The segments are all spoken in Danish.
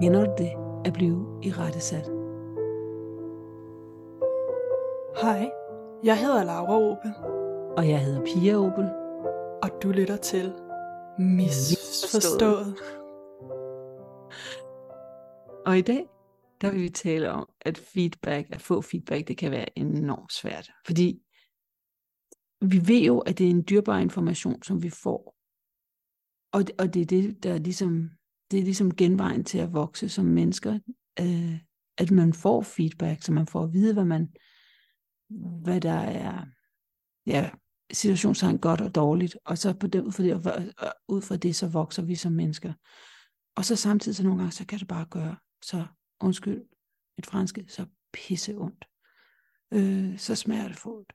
Kender du det at blive i rettesat? Hej, jeg hedder Laura Opel, Og jeg hedder Pia Opel. og du lytter til Misforstået. Og i dag, der vil vi tale om, at feedback, at få feedback, det kan være enormt svært. Fordi vi ved jo, at det er en dyrbar information, som vi får. Og og det er det, der er ligesom, det er ligesom genvejen til at vokse som mennesker. Øh, at man får feedback, så man får at vide, hvad man, hvad der er, ja, situationstegn godt og dårligt. Og så på det, ud, fra det, og ud fra det, så vokser vi som mennesker. Og så samtidig, så nogle gange, så kan det bare gøre, så undskyld, et franske, så pisse ondt. Øh, så smertefuldt.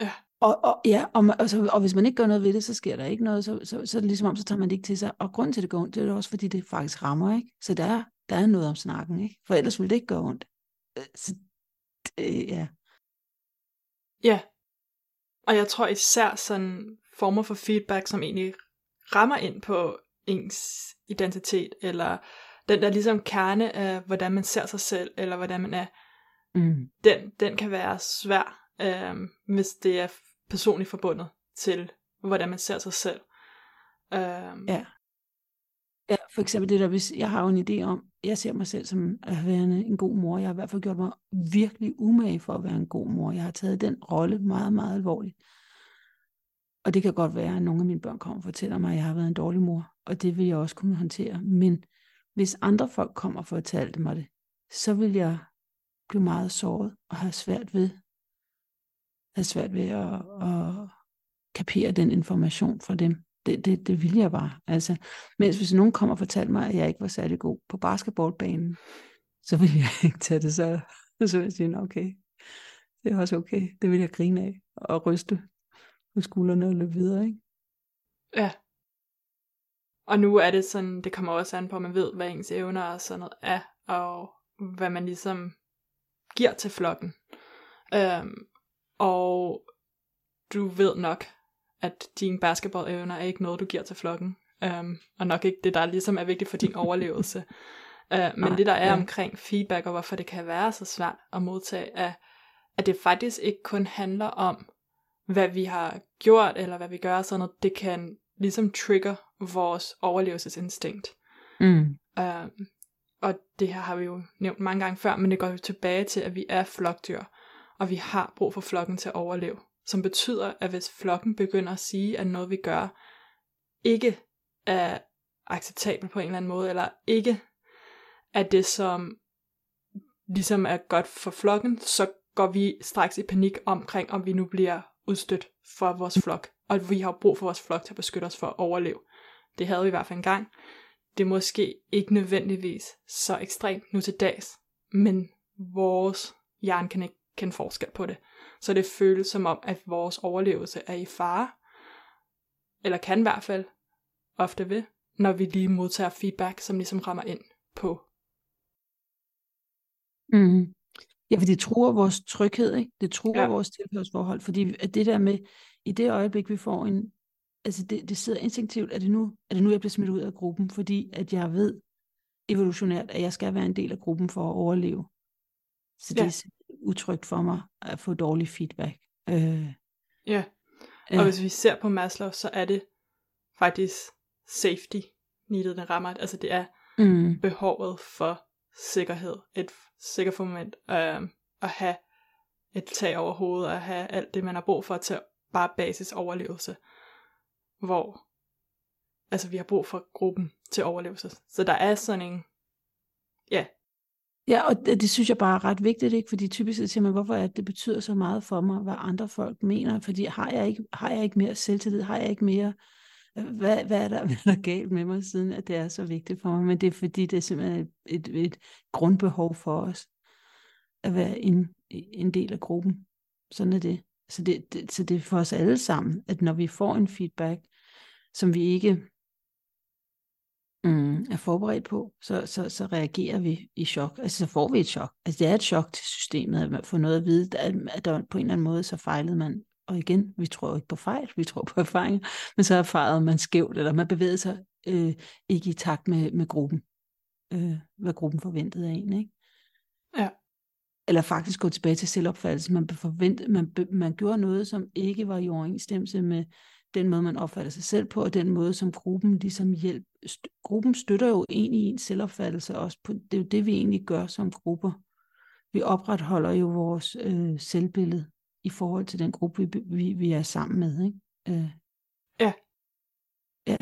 Ja. Og, og, ja, og, man, og, så, og hvis man ikke gør noget ved det, så sker der ikke noget, så, så, så er det ligesom om, så tager man det ikke til sig. Og grunden til, at det går ondt, det er også, fordi det faktisk rammer, ikke? Så der er, der er noget om snakken, ikke? For ellers ville det ikke gøre ondt. Øh, Så, det, ja. Ja, og jeg tror især sådan former for feedback, som egentlig rammer ind på ens identitet, eller den der ligesom kerne af, hvordan man ser sig selv, eller hvordan man er, Mm. den, den kan være svær, øhm, hvis det er personligt forbundet til, hvordan man ser sig selv. Øhm, Ja. Ja, for eksempel det der, hvis jeg har en idé om, jeg ser mig selv som at være en god mor. Jeg har i hvert fald gjort mig virkelig umage for at være en god mor. Jeg har taget den rolle meget, meget alvorligt. Og det kan godt være, at nogle af mine børn kommer og fortæller mig, at jeg har været en dårlig mor. Og det vil jeg også kunne håndtere. Men hvis andre folk kommer og fortalte mig det, så vil jeg blive meget såret og have svært ved, have svært ved at, at kapere den information fra dem. Det, det, det vil jeg bare. Altså, mens hvis nogen kommer og fortalte mig, at jeg ikke var særlig god på basketballbanen, så vil jeg ikke tage det så. Så vil jeg sige, okay, det er også okay. Det vil jeg grine af og ryste på skuldrene og løbe videre. Ikke? Ja. Og nu er det sådan, det kommer også an på, at man ved, hvad ens evner og sådan noget er, og hvad man ligesom giver til flokken. Øhm, og du ved nok, at dine basketball-evner er ikke noget, du giver til flokken. Øhm, og nok ikke det, der ligesom er vigtigt for din overlevelse. Øh, men Nej, det, der er ja. omkring feedback, og hvorfor det kan være så svært at modtage, er, at det faktisk ikke kun handler om, hvad vi har gjort, eller hvad vi gør, sådan noget. Det kan ligesom trigger vores overlevelsesinstinkt. Mm. Øh, og det her har vi jo nævnt mange gange før, men det går jo tilbage til, at vi er flokdyr, og vi har brug for flokken til at overleve. Som betyder, at hvis flokken begynder at sige, at noget vi gør ikke er acceptabelt på en eller anden måde, eller ikke er det, som ligesom er godt for flokken, så går vi straks i panik omkring, om vi nu bliver udstødt fra vores flok. Og vi har brug for vores flok til at beskytte os for at overleve. Det havde vi i hvert fald engang. Det er måske ikke nødvendigvis så ekstremt nu til dags, men vores hjerne kan ikke kende forskel på det. Så det føles som om, at vores overlevelse er i fare, eller kan i hvert fald ofte ved, når vi lige modtager feedback, som ligesom rammer ind på. Mm. Ja, for det truer vores tryghed, ikke? Det truer Ja. vores tilhørsforhold, fordi at det der med, i det øjeblik, vi får en, altså det, det sidder instinktivt, er det, nu, er det nu, jeg bliver smidt ud af gruppen, fordi at jeg ved evolutionært, at jeg skal være en del af gruppen for at overleve. Så det Ja. er utrygt for mig at få dårlig feedback. Øh, Ja, og hvis vi ser på Maslow, så er det faktisk safety needed, den rammer. Altså det er mm, behovet for sikkerhed, et sikkert fundament, øh, at have et tag over hovedet, at have alt det, man har brug for til bare basis overlevelse, hvor altså vi har brug for gruppen til overlevelse. Så der er sådan en, ja, Ja, og det, det synes jeg bare er ret vigtigt, ikke? Fordi typisk så siger man, hvorfor er det, det betyder så meget for mig, hvad andre folk mener. Fordi har jeg ikke, har jeg ikke mere selvtillid? Har jeg ikke mere... Hvad, hvad, er der, hvad er der galt med mig, siden at det er så vigtigt for mig? Men det er fordi, det er simpelthen et, et, et grundbehov for os, at være en, en del af gruppen. Sådan er det. Så det, det. så det er for os alle sammen, at når vi får en feedback, som vi ikke mm, er forberedt på, så, så, så reagerer vi i chok. Altså så får vi et chok. Altså det er et chok til systemet, at man får noget at vide, at, at der på en eller anden måde, så fejlede man og igen, vi tror ikke på fejl, vi tror på erfaringer, men så erfarede man skævt, eller man bevægede sig øh, ikke i takt med, med gruppen, øh, hvad gruppen forventede af en, ikke? Ja. Eller faktisk gå tilbage til selvopfattelse. Man, forventede, man, man gjorde noget, som ikke var i overensstemmelse med den måde, man opfatter sig selv på, og den måde, som gruppen ligesom hjælp. St- gruppen støtter jo egentlig en selvopfattelse også. På, det er jo det, vi egentlig gør som grupper. Vi opretholder jo vores øh, selvbillede i forhold til den gruppe, vi, vi, vi er sammen med. Ikke? Øh. Ja. Ja.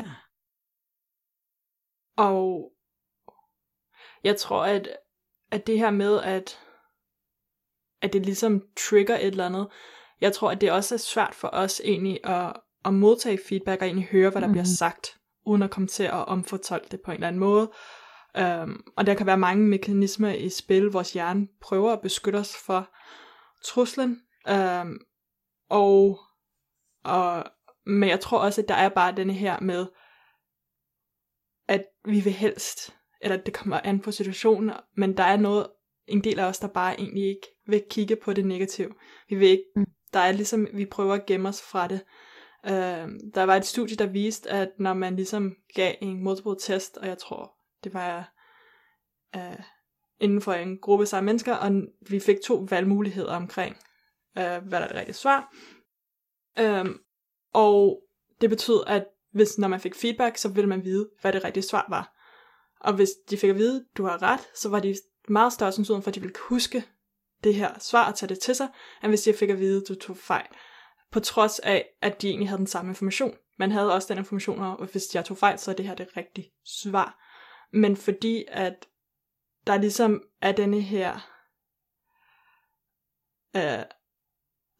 Og jeg tror, at, at det her med, at, at det ligesom trigger et eller andet, jeg tror, at det også er svært for os egentlig at, at modtage feedback og egentlig høre, hvad der mm-hmm. bliver mhm. sagt, uden at komme til at omfortolke det på en eller anden måde. Um, og der kan være mange mekanismer i spil, vores hjerne prøver at beskytte os for truslen. Um, og, og, men jeg tror også, at der er bare denne her med, at vi vil helst, eller det kommer an på situationen, men der er noget, en del af os, der bare egentlig ikke vil kigge på det negative. Vi vil ikke, mm. der er ligesom, vi prøver at gemme os fra det. Øh, der var et studie, der viste, at når man ligesom gav en multiple test, og jeg tror, det var øh, inden for en gruppe samme mennesker, og vi fik to valgmuligheder omkring, øh, hvad der er det rigtige svar. Øh, og det betød, at hvis når man fik feedback, så ville man vide, hvad det rigtige svar var. Og hvis de fik at vide, du har ret, så var de meget større sandsynlighed for, at de ville huske det her svar og tage det til sig, end hvis de fik at vide, at du tog fejl på trods af, at de egentlig havde den samme information. Man havde også den information om, at hvis jeg tog fejl, så er det her det rigtige svar. Men fordi at der ligesom er denne her øh,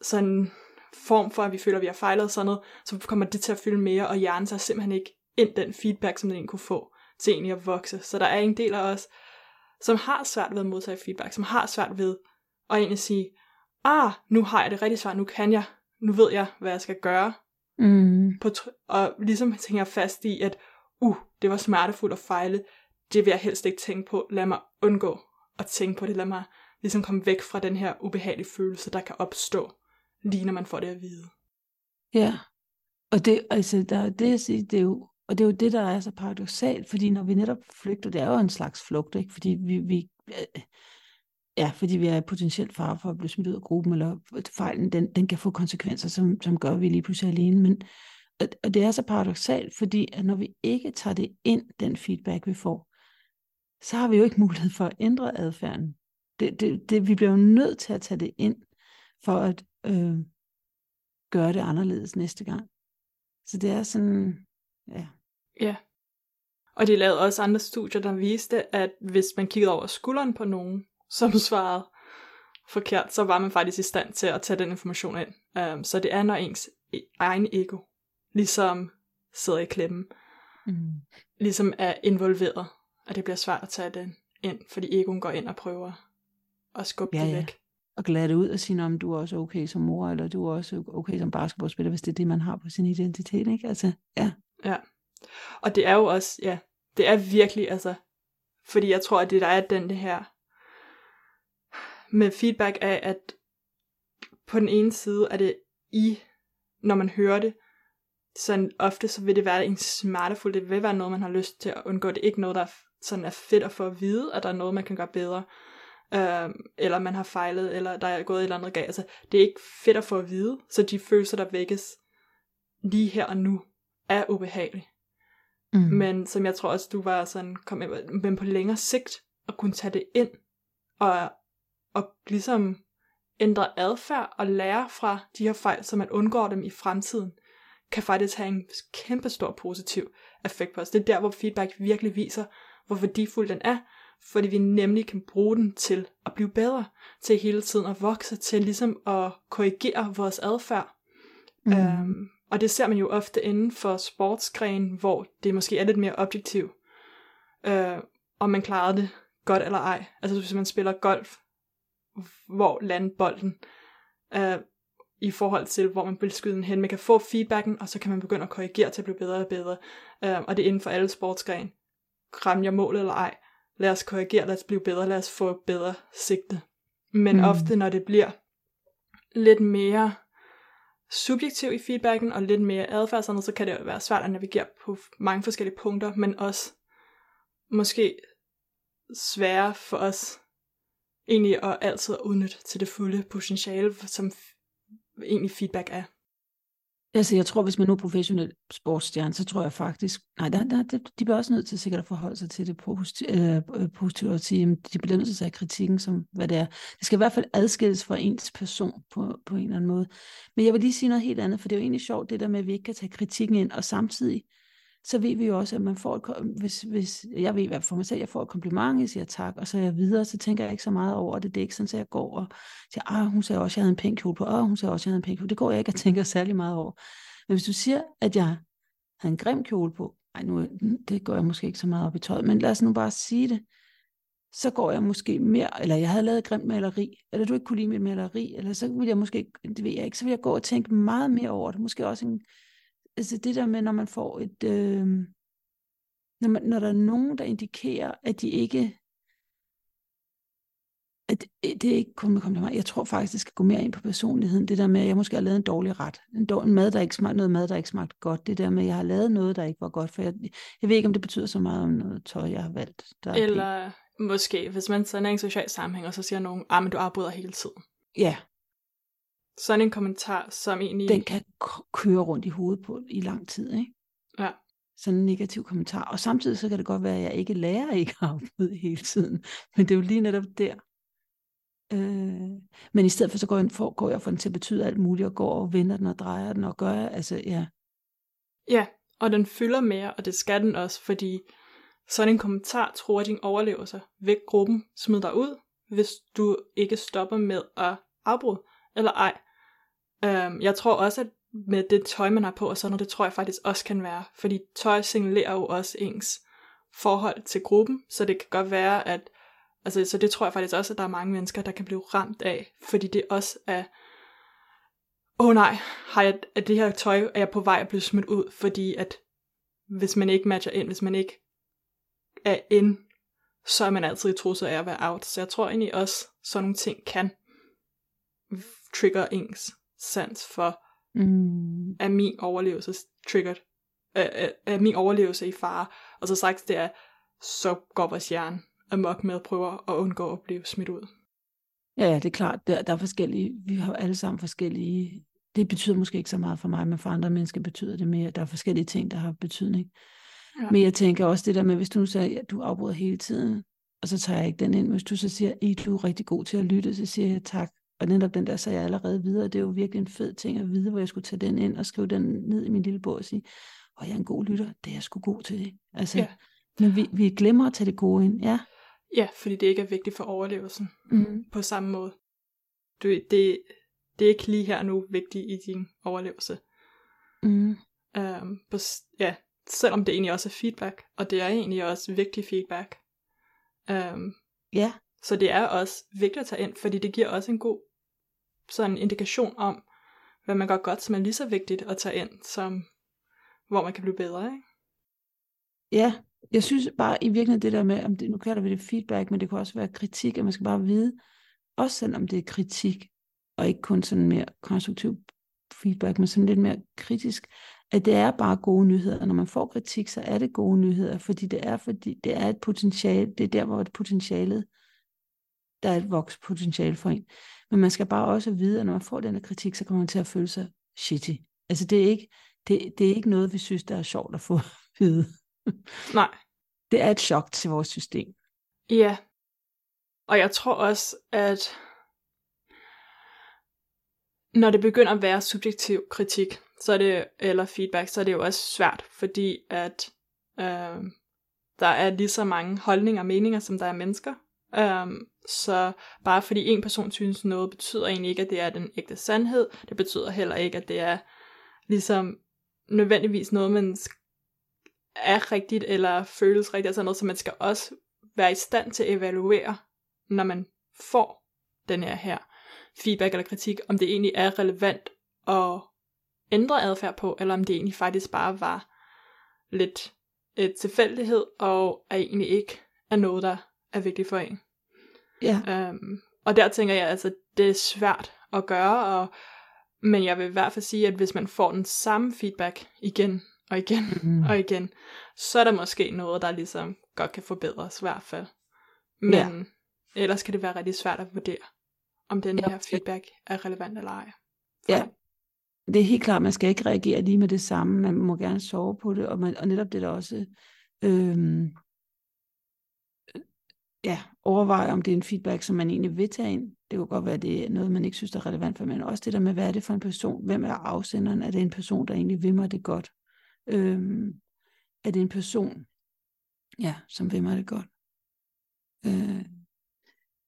sådan form for, at vi føler, at vi har fejlet sådan noget, så kommer det til at fylde mere, og hjernen tager simpelthen ikke ind den feedback, som den egentlig kunne få til egentlig at vokse. Så der er en del af os, som har svært ved at modtage feedback, som har svært ved at egentlig sige, ah, nu har jeg det rigtige svar, nu kan jeg nu ved jeg, hvad jeg skal gøre. Mm. På og ligesom tænker fast i, at uh, det var smertefuldt at fejle. Det vil jeg helst ikke tænke på. Lad mig undgå at tænke på det. Lad mig ligesom komme væk fra den her ubehagelige følelse, der kan opstå, lige når man får det at vide. Ja, og det, altså, der er det, jeg siger, det er jo, og det er jo det, der er så paradoxalt, fordi når vi netop flygter, det er jo en slags flugt, ikke? fordi vi, vi Ja, fordi vi er potentielt far for at blive smidt ud af gruppen, eller fejlen, den, den kan få konsekvenser, som, som gør, at vi lige pludselig er alene. Men, og det er så paradoxalt, fordi at når vi ikke tager det ind, den feedback, vi får, så har vi jo ikke mulighed for at ændre adfærden. Det, det, det, vi bliver jo nødt til at tage det ind, for at øh, gøre det anderledes næste gang. Så det er sådan, ja. Ja. Og de lavede også andre studier, der viste, at hvis man kiggede over skulderen på nogen, som svarede forkert, så var man faktisk i stand til at tage den information ind. Um, så det er, når ens e- egen ego ligesom sidder i klemmen, mm. ligesom er involveret, og det bliver svært at tage den ind, fordi egoen går ind og prøver at skubbe ja, det ja. væk. Og glæde det ud og sige, om du er også okay som mor, eller du er også okay som basketballspiller, hvis det er det, man har på sin identitet, ikke? Altså, ja. Ja. Og det er jo også, ja, det er virkelig, altså, fordi jeg tror, at det der er den det her med feedback af, at på den ene side er det i, når man hører det, så ofte så vil det være en smertefuldt, det vil være noget, man har lyst til at undgå. Det er ikke noget, der er, sådan er fedt at få at vide, at der er noget, man kan gøre bedre, øh, eller man har fejlet, eller der er gået et eller andet galt. Altså, det er ikke fedt at få at vide, så de følelser, der vækkes lige her og nu, er ubehagelige. Mm. Men som jeg tror også, du var sådan, kom ind, men på længere sigt, at kunne tage det ind, og og ligesom ændre adfærd og lære fra de her fejl, så man undgår dem i fremtiden, kan faktisk have en kæmpe stor positiv effekt på os. Det er der, hvor feedback virkelig viser, hvor værdifuld den er, fordi vi nemlig kan bruge den til at blive bedre, til hele tiden at vokse, til ligesom at korrigere vores adfærd. Mm. Øhm, og det ser man jo ofte inden for sportsgren, hvor det måske er lidt mere objektivt, øh, om man klarede det godt eller ej. Altså hvis man spiller golf, hvor lander bolden, øh, i forhold til, hvor man vil skyde den hen. Man kan få feedbacken, og så kan man begynde at korrigere til at blive bedre og bedre. Øh, og det er inden for alle sportsgrene. Rammer jeg målet eller ej? Lad os korrigere, lad os blive bedre, lad os få bedre sigte. Men mm. ofte, når det bliver lidt mere subjektiv i feedbacken og lidt mere adfærdsændret, så kan det være svært at navigere på mange forskellige punkter, men også måske sværere for os egentlig at altid udnytte til det fulde potentiale, som egentlig feedback er. Altså, jeg tror, hvis man nu er professionel sportsstjerne, så tror jeg faktisk, nej, der, der, der, de bliver også nødt til sikkert at forholde sig til det positivt, øh, øh, positivt og sige, at de bliver nødt til at tage kritikken som, hvad det er. Det skal i hvert fald adskilles fra ens person på, på en eller anden måde. Men jeg vil lige sige noget helt andet, for det er jo egentlig sjovt, det der med, at vi ikke kan tage kritikken ind, og samtidig så ved vi jo også, at man får et, hvis, hvis jeg ved hvad for mig selv, jeg får et kompliment, jeg siger tak, og så er jeg videre, så tænker jeg ikke så meget over det. Det er ikke sådan, at jeg går og siger, ah, hun sagde også, at jeg havde en pæn kjole på, ah, hun sagde også, at jeg havde en pæn kjole. Det går jeg ikke og tænker særlig meget over. Men hvis du siger, at jeg havde en grim kjole på, ej, nu, det går jeg måske ikke så meget op i tøjet, men lad os nu bare sige det, så går jeg måske mere, eller jeg havde lavet grimt maleri, eller du ikke kunne lide mit maleri, eller så ville jeg måske, det ved jeg ikke, så vil jeg gå og tænke meget mere over det. Måske også en, altså det der med, når man får et, øh, når, man, når der er nogen, der indikerer, at de ikke, at det er ikke kun med kompliment. Jeg tror faktisk, det skal gå mere ind på personligheden. Det der med, at jeg måske har lavet en dårlig ret. En, dårlig, en mad, der ikke smagte, noget mad, der ikke smagte godt. Det der med, at jeg har lavet noget, der ikke var godt. For jeg, jeg ved ikke, om det betyder så meget om noget tøj, jeg har valgt. Der Eller pænt. måske, hvis man sender en social sammenhæng, og så siger nogen, ah, men du afbryder hele tiden. Ja, sådan en kommentar, som egentlig... Den kan køre rundt i hovedet på i lang tid, ikke? Ja. Sådan en negativ kommentar. Og samtidig så kan det godt være, at jeg ikke lærer ikke at afbryde hele tiden. Men det er jo lige netop der. Øh, men i stedet for, så går jeg, for, går jeg for den til at betyde alt muligt, og går og vender den og drejer den og gør, altså ja. Ja, og den fylder mere, og det skal den også, fordi sådan en kommentar tror din overlevelse. Væk gruppen, smid dig ud, hvis du ikke stopper med at afbryde, eller ej. Øhm, jeg tror også, at med det tøj, man har på og sådan noget, det tror jeg faktisk også kan være. Fordi tøj signalerer jo også ens forhold til gruppen, så det kan godt være, at altså, så det tror jeg faktisk også, at der er mange mennesker, der kan blive ramt af, fordi det også er, åh oh, nej, har jeg, at det her tøj er jeg på vej at blive smidt ud, fordi at hvis man ikke matcher ind, hvis man ikke er ind, så er man altid i trusset af at være out. Så jeg tror egentlig også, sådan nogle ting kan trigger ens sans for, mm. er min overlevelse triggered, er, er min overlevelse i fare, og så sagt det er, så går vores hjerne amok med at prøve at undgå at blive smidt ud. Ja, ja, det er klart, der, der er forskellige, vi har alle sammen forskellige, det betyder måske ikke så meget for mig, men for andre mennesker betyder det mere, der er forskellige ting, der har betydning. Ja. Men jeg tænker også det der med, hvis du nu siger, at du afbryder hele tiden, og så tager jeg ikke den ind, hvis du så siger, at du er rigtig god til at lytte, så siger jeg tak, og netop den der, så jeg allerede videre. Det er jo virkelig en fed ting at vide, hvor jeg skulle tage den ind og skrive den ned i min lille bog og sige, og jeg er en god lytter, det er jeg sgu god til. det. Altså, ja. Men vi, vi glemmer at tage det gode ind, ja. Ja, fordi det ikke er vigtigt for overlevelsen mm. på samme måde. Du, det, det er ikke lige her nu vigtigt i din overlevelse. Mm. Um, på, ja, selvom det egentlig også er feedback, og det er egentlig også vigtig feedback. Um, ja. Så det er også vigtigt at tage ind, fordi det giver også en god sådan indikation om, hvad man gør godt, som er lige så vigtigt at tage ind, som hvor man kan blive bedre, ikke? Ja, jeg synes bare i virkeligheden det der med, om det, nu kalder vi det feedback, men det kan også være kritik, at man skal bare vide, også selvom det er kritik, og ikke kun sådan mere konstruktiv feedback, men sådan lidt mere kritisk, at det er bare gode nyheder. Når man får kritik, så er det gode nyheder, fordi det er, fordi det er et potentiale, det er der, hvor det potentialet der er et vokspotentiale for en. Men man skal bare også vide, at når man får den kritik, så kommer man til at føle sig shitty. Altså det er ikke, det, det er ikke noget, vi synes, der er sjovt at få at vide. Nej. Det er et chok til vores system. Ja. Og jeg tror også, at når det begynder at være subjektiv kritik, så er det, eller feedback, så er det jo også svært, fordi at øh, der er lige så mange holdninger og meninger, som der er mennesker. Um, så bare fordi en person synes noget, betyder egentlig ikke, at det er den ægte sandhed. Det betyder heller ikke, at det er ligesom nødvendigvis noget, man er rigtigt eller føles rigtigt, altså noget, som man skal også være i stand til at evaluere, når man får den her, her feedback eller kritik, om det egentlig er relevant at ændre adfærd på, eller om det egentlig faktisk bare var lidt et tilfældighed, og er egentlig ikke er noget, der er vigtigt for en. Ja. Um, og der tænker jeg, altså, det er svært at gøre, og Men jeg vil i hvert fald sige, at hvis man får den samme feedback igen og igen mm. og igen, så er der måske noget, der ligesom godt kan forbedres i hvert fald. Men ja. ellers kan det være rigtig svært at vurdere, om den ja. her feedback er relevant eller ej. Ja, det er helt klart, man skal ikke reagere lige med det samme, man må gerne sove på det, og, man, og netop det der også, øhm, ja, overveje, om det er en feedback, som man egentlig vil tage ind. Det kunne godt være, at det er noget, man ikke synes er relevant for, men også det der med, hvad er det for en person? Hvem er afsenderen? Er det en person, der egentlig vil mig det godt? Øhm, er det en person, ja, som vil mig det godt? Øh,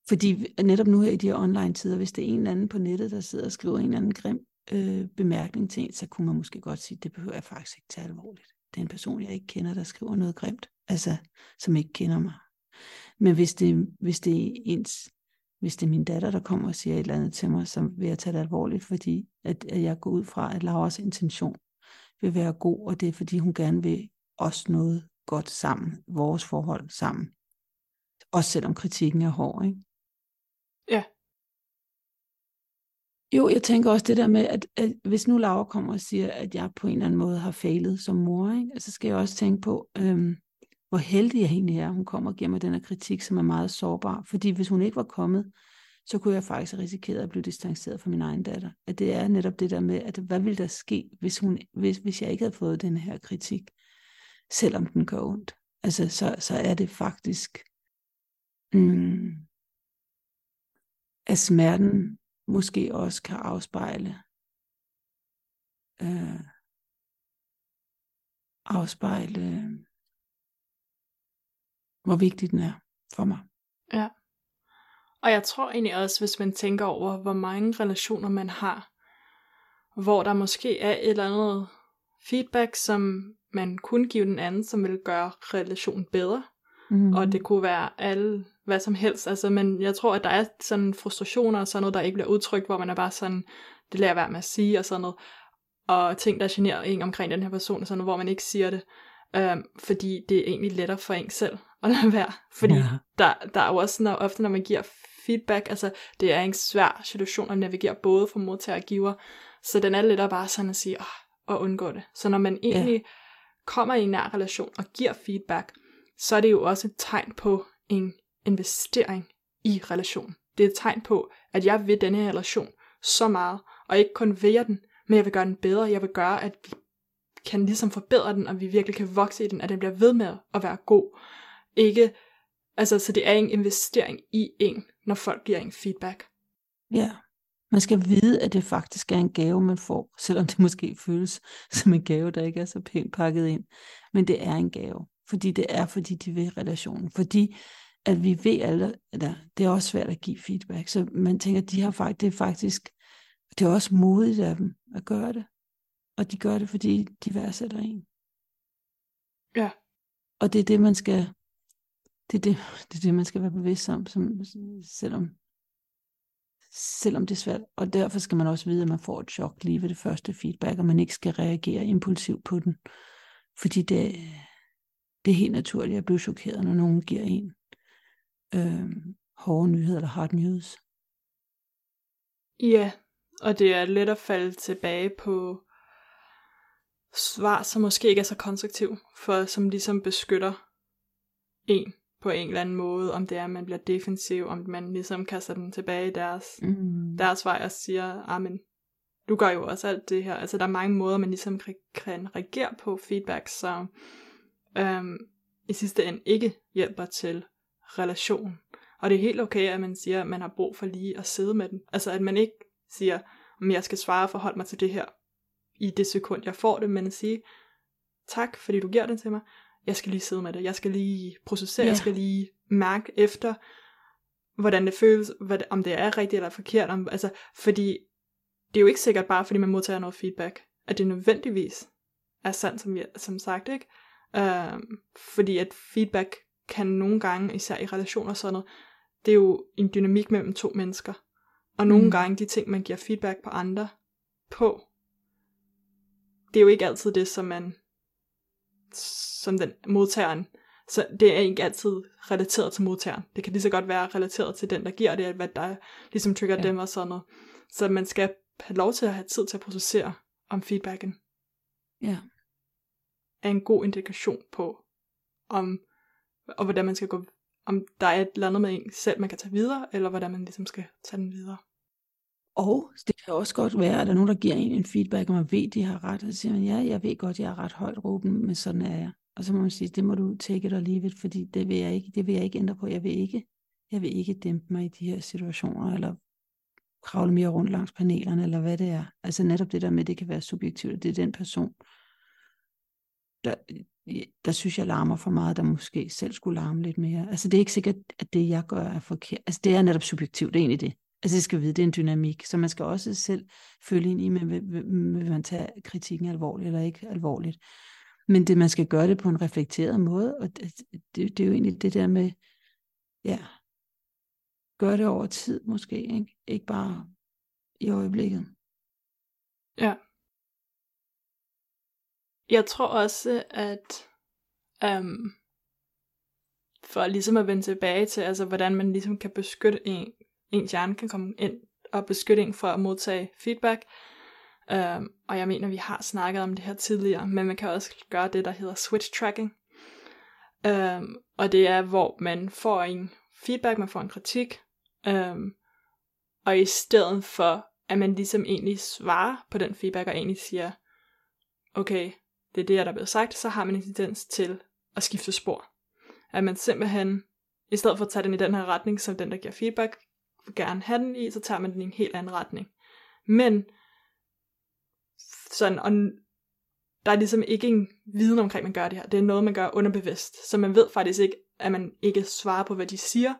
fordi netop nu her i de her online tider, hvis det er en eller anden på nettet, der sidder og skriver en eller anden grim øh, bemærkning til en, så kunne man måske godt sige, det behøver jeg faktisk ikke tage alvorligt. Det er en person, jeg ikke kender, der skriver noget grimt, altså som ikke kender mig. Men hvis det, hvis det er ens, hvis det er min datter, der kommer og siger et eller andet til mig, så vil jeg tage det alvorligt, fordi at, at jeg går ud fra, at Lauras intention vil være god, og det er fordi hun gerne vil os noget godt sammen, vores forhold sammen. Også selvom kritikken er hård, ikke? Ja. Jo, jeg tænker også det der med, at, at hvis nu Laura kommer og siger, at jeg på en eller anden måde har fejlet som mor, ikke? så skal jeg også tænke på, øhm, hvor heldig jeg egentlig er, hun kommer og giver mig den her kritik, som er meget sårbar. Fordi hvis hun ikke var kommet, så kunne jeg faktisk have risikeret at blive distanceret fra min egen datter. At det er netop det der med, at hvad ville der ske, hvis, hun, hvis, hvis jeg ikke havde fået den her kritik, selvom den gør ondt. Altså, så, så er det faktisk, mm, at smerten måske også kan afspejle, øh, afspejle, hvor vigtig den er for mig. Ja. Og jeg tror egentlig også, hvis man tænker over, hvor mange relationer man har, hvor der måske er et eller andet feedback, som man kunne give den anden, som vil gøre relationen bedre. Mm. Og det kunne være alle, hvad som helst. Altså, men jeg tror, at der er sådan frustrationer og sådan noget, der ikke bliver udtrykt, hvor man er bare sådan, det lærer være med at sige og sådan noget. Og ting, der generer en omkring den her person, og sådan noget, hvor man ikke siger det. Øhm, fordi det er egentlig lettere for en selv at lade være. Fordi ja. der, der er jo også når, ofte, når man giver feedback, altså det er en svær situation at navigere både for modtager og giver, så den er lettere bare sådan at sige, åh, og undgå det. Så når man egentlig ja. kommer i en nær relation og giver feedback, så er det jo også et tegn på en investering i relationen. Det er et tegn på, at jeg vil denne her relation så meget, og ikke kun vil jeg den, men jeg vil gøre den bedre. Jeg vil gøre, at vi kan ligesom forbedre den, og vi virkelig kan vokse i den, at den bliver ved med at være god. Ikke, altså, så det er en investering i en, når folk giver en feedback. Ja, man skal vide, at det faktisk er en gave, man får, selvom det måske føles som en gave, der ikke er så pænt pakket ind. Men det er en gave, fordi det er, fordi de vil relationen. Fordi at vi ved alle, at det er også svært at give feedback. Så man tænker, de har faktisk, det er faktisk, det er også modigt af dem at gøre det. Og de gør det, fordi de værdsætter en. Ja. Og det er det, man skal, det er det, det, er det man skal være bevidst om, som, selvom, selvom det er svært. Og derfor skal man også vide, at man får et chok lige ved det første feedback, og man ikke skal reagere impulsivt på den. Fordi det, det er helt naturligt at blive chokeret, når nogen giver en øh, hårde nyheder eller hard news. Ja, og det er let at falde tilbage på svar, som måske ikke er så konstruktiv, for som ligesom beskytter en på en eller anden måde, om det er, at man bliver defensiv, om man ligesom kaster den tilbage i deres, mm. deres vej og siger, ah, men du gør jo også alt det her. Altså der er mange måder, man ligesom kan reagere på feedback, som øhm, i sidste ende ikke hjælper til relation. Og det er helt okay, at man siger, at man har brug for lige at sidde med den. Altså at man ikke siger, om jeg skal svare og forholde mig til det her i det sekund, jeg får det, men at sige, tak, fordi du giver det til mig. Jeg skal lige sidde med det. Jeg skal lige processere. Yeah. Jeg skal lige mærke efter, hvordan det føles, hvad, om det er rigtigt eller forkert. Om, altså, fordi det er jo ikke sikkert bare, fordi man modtager noget feedback, at det nødvendigvis er sandt, som, jeg, som sagt, ikke? Uh, fordi at feedback kan nogle gange, især i relationer og sådan noget, det er jo en dynamik mellem to mennesker. Og nogle mm. gange de ting, man giver feedback på andre på, det er jo ikke altid det, som man, som den modtageren, så det er ikke altid relateret til modtageren. Det kan lige så godt være relateret til den, der giver det, hvad der ligesom trigger ja. dem og sådan noget. Så man skal have lov til at have tid til at processere, om feedbacken Ja. er en god indikation på, om, og hvordan man skal gå, om der er et eller andet med en selv, man kan tage videre, eller hvordan man ligesom skal tage den videre. Og det kan også godt være, at der er nogen, der giver en en feedback, og man ved, de har ret, og så siger man, ja, jeg ved godt, jeg er ret højt råben, men sådan er jeg. Og så må man sige, det må du take it or leave it, fordi det vil jeg ikke, det vil jeg ikke ændre på. Jeg vil ikke, jeg vil ikke dæmpe mig i de her situationer, eller kravle mere rundt langs panelerne, eller hvad det er. Altså netop det der med, det kan være subjektivt, og det er den person, der, der synes jeg larmer for meget, der måske selv skulle larme lidt mere. Altså det er ikke sikkert, at det jeg gør er forkert. Altså det er netop subjektivt, det er egentlig det. Altså det skal vide, det er en dynamik, så man skal også selv følge ind i, med, vil, med man tage kritikken alvorligt eller ikke alvorligt. Men det, man skal gøre det på en reflekteret måde, og det, det, det er jo egentlig det der med, ja, gøre det over tid måske, ikke, ikke bare i øjeblikket. Ja. Jeg tror også, at um, for ligesom at vende tilbage til, altså hvordan man ligesom kan beskytte en, ens hjerne kan komme ind og beskytte en for at modtage feedback. Um, og jeg mener, vi har snakket om det her tidligere, men man kan også gøre det, der hedder switch tracking. Um, og det er, hvor man får en feedback, man får en kritik, um, og i stedet for, at man ligesom egentlig svarer på den feedback, og egentlig siger, okay, det er det, der er blevet sagt, så har man en tendens til at skifte spor. At man simpelthen, i stedet for at tage den i den her retning, som den, der giver feedback, gerne have den i, så tager man den i en helt anden retning. Men, sådan, og der er ligesom ikke en viden omkring, at man gør det her. Det er noget, man gør underbevidst. Så man ved faktisk ikke, at man ikke svarer på, hvad de siger.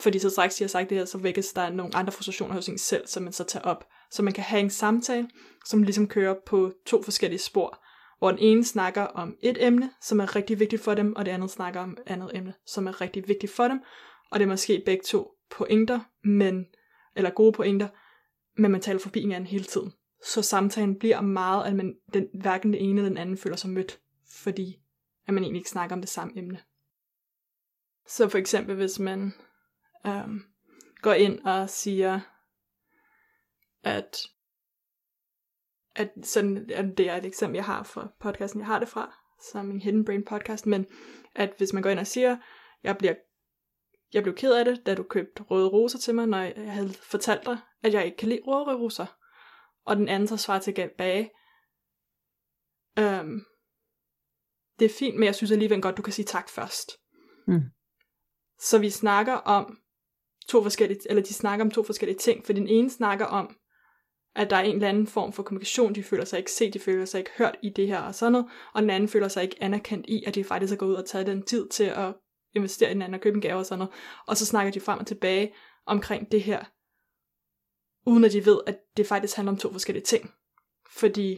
Fordi så straks de har sagt det her, så vækkes der nogle andre frustrationer hos en selv, som man så tager op. Så man kan have en samtale, som ligesom kører på to forskellige spor hvor den ene snakker om et emne, som er rigtig vigtigt for dem, og det andet snakker om et andet emne, som er rigtig vigtigt for dem, og det er måske begge to pointer, men, eller gode pointer, men man taler forbi hinanden hele tiden. Så samtalen bliver meget, at man, den, hverken den ene eller den anden føler sig mødt, fordi at man egentlig ikke snakker om det samme emne. Så for eksempel, hvis man øhm, går ind og siger, at at sådan, at det er et eksempel, jeg har fra podcasten, jeg har det fra, som en Hidden Brain podcast, men at hvis man går ind og siger, jeg bliver jeg blev ked af det, da du købte røde roser til mig, når jeg havde fortalt dig, at jeg ikke kan lide røde roser. Og den anden så svarer tilbage, øhm, det er fint, men jeg synes alligevel godt, du kan sige tak først. Mm. Så vi snakker om to forskellige, eller de snakker om to forskellige ting, for den ene snakker om, at der er en eller anden form for kommunikation, de føler sig ikke set, de føler sig ikke hørt i det her og sådan noget, og den anden føler sig ikke anerkendt i, at de faktisk har gået ud og taget den tid til at investere i hinanden anden og købe en gave og sådan noget, og så snakker de frem og tilbage omkring det her, uden at de ved, at det faktisk handler om to forskellige ting, fordi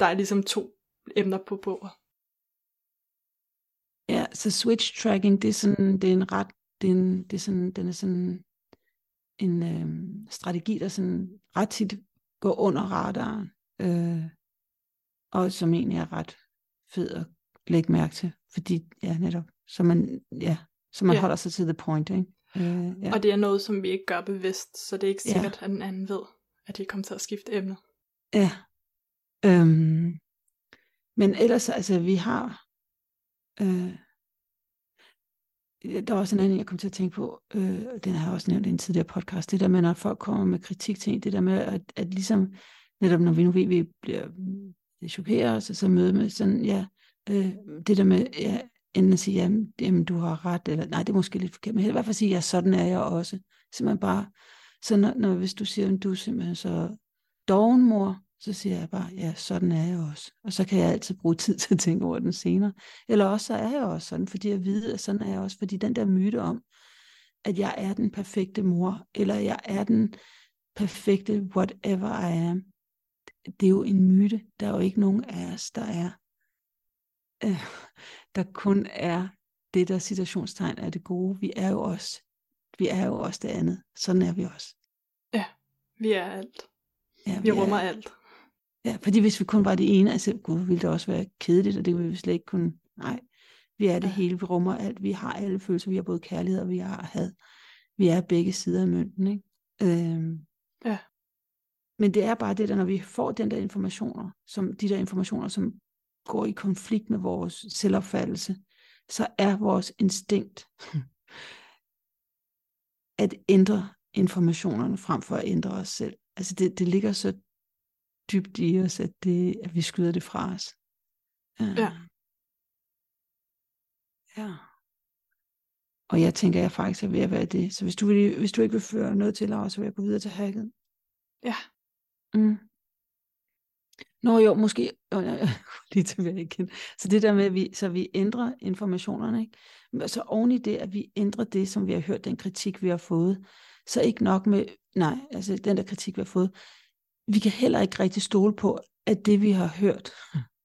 der er ligesom to emner på bordet. Ja, så switch tracking, det er sådan, det er en ret, det er, en, det er sådan, den er sådan en øh, strategi, der sådan ret tit går under radaren, øh, og som egentlig er ret fed at lægge mærke til, fordi, ja, netop, så man, ja, så man ja. holder sig til the point, ikke? Øh, ja. Og det er noget, som vi ikke gør bevidst, så det er ikke sikkert, ja. at den anden ved, at de kommer til at skifte emne. Ja. Øhm, men ellers, altså, vi har, øh, der er også en anden, jeg kom til at tænke på, øh, den har jeg også nævnt i en tidligere podcast, det der med, når folk kommer med kritik til en, det der med, at, at ligesom, netop når vi nu ved, vi bliver chokeret os, og så møde med sådan, ja, øh, det der med, ja, enten at sige, jamen, jamen, du har ret, eller nej, det er måske lidt forkert, men i hvert fald sige, ja, sådan er jeg også. Simpelthen bare, så når, når hvis du siger, at du er simpelthen så dovenmor, så siger jeg bare, ja, sådan er jeg også. Og så kan jeg altid bruge tid til at tænke over den senere. Eller også så er jeg også sådan, fordi jeg ved, at sådan er jeg også. Fordi den der myte om, at jeg er den perfekte mor, eller jeg er den perfekte whatever I am, det er jo en myte. Der er jo ikke nogen af os, der er, øh, der kun er det, der situationstegn er det gode. Vi er jo også, vi er jo også det andet. Sådan er vi også. Ja, vi er alt. Ja, vi, vi rummer er, alt. Ja, fordi hvis vi kun var det ene, altså gud, ville det også være kedeligt, og det ville vi slet ikke kunne, nej, vi er det ja. hele, vi rummer alt, vi har alle følelser, vi har både kærlighed og vi har had. Vi er begge sider af mønten, ikke? Øhm, ja. Men det er bare det der, når vi får den der informationer, som, de der informationer, som går i konflikt med vores selvopfattelse, så er vores instinkt at ændre informationerne frem for at ændre os selv. Altså det, det ligger så dybt i os, at, det, at vi skyder det fra os. Ja. Øh. Ja. Og jeg tænker, at jeg faktisk er ved at være det. Så hvis du, vil, hvis du ikke vil føre noget til, Laura, så vil jeg gå videre til hacket. Ja. Mm. Nå jo, måske, oh, jeg lige tilbage igen. Så det der med, at vi, så vi ændrer informationerne, ikke? Men Så oven i det, at vi ændrer det, som vi har hørt, den kritik, vi har fået, så ikke nok med, nej, altså den der kritik, vi har fået, vi kan heller ikke rigtig stole på, at det, vi har hørt,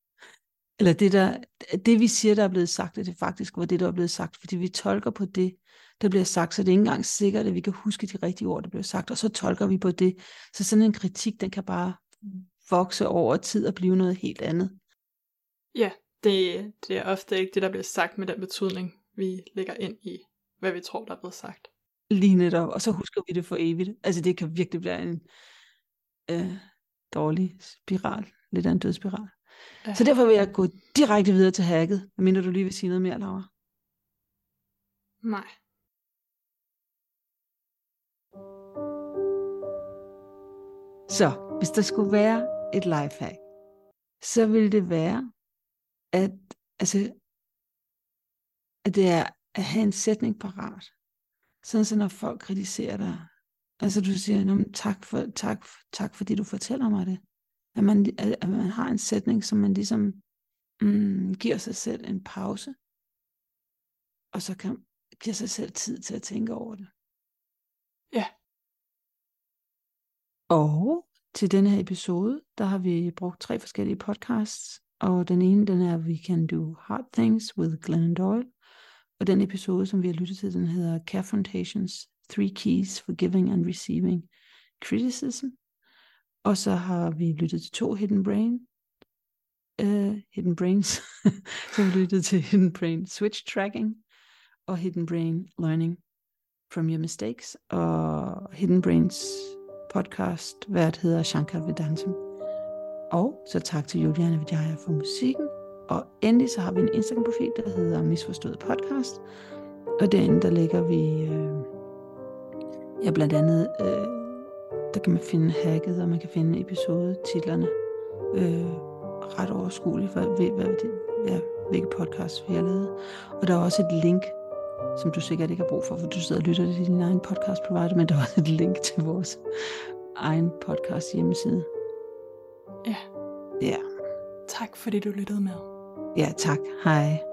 eller det, der, det vi siger, der er blevet sagt, at det faktisk var det, der er blevet sagt, fordi vi tolker på det, der bliver sagt, så det er ikke engang sikkert, at vi kan huske de rigtige ord, der bliver sagt, og så tolker vi på det. Så sådan en kritik, den kan bare vokse over tid og blive noget helt andet. Ja, det, det er ofte ikke det, der bliver sagt med den betydning, vi lægger ind i, hvad vi tror, der er blevet sagt. Lige netop, og så husker vi det for evigt. Altså det kan virkelig blive en øh, dårlig spiral, lidt af en dødsspiral. Ja. Så derfor vil jeg gå direkte videre til hacket, medmindre du lige vil sige noget mere, Laura. Nej. Så hvis der skulle være et lifehack, så ville det være, at, altså, at det er at have en sætning parat. Sådan så når folk kritiserer dig, altså du siger, "Nå, men tak, for, tak, tak fordi du fortæller mig det. At man, at, at man har en sætning, som man ligesom mm, giver sig selv en pause, og så kan giver sig selv tid til at tænke over det. Ja. Og til denne her episode, der har vi brugt tre forskellige podcasts, og den ene, den er We Can Do Hard Things with Glennon Doyle, og den episode, som vi har lyttet til, den hedder Confrontations, Three Keys for Giving and Receiving Criticism. Og så har vi lyttet til to Hidden Brain, uh, Hidden Brains, så har vi lyttet til Hidden Brain Switch Tracking, og Hidden Brain Learning from Your Mistakes, og Hidden Brains podcast, vært hedder Shankar Vedantam. Og så tak til Juliana Vidjaya for musikken. Og endelig så har vi en Instagram-profil, der hedder Misforstået Podcast. Og derinde, der lægger vi, øh, ja blandt andet, øh, der kan man finde hacket, og man kan finde episodetitlerne øh, ret overskueligt, hvad, hvad, hvad det, ja, hvilke podcasts vi har lavet. Og der er også et link, som du sikkert ikke har brug for, for du sidder og lytter til din egen podcast provider, men der er også et link til vores egen podcast hjemmeside. Ja. Ja, Tak fordi du lyttede med. ja tak. Hej.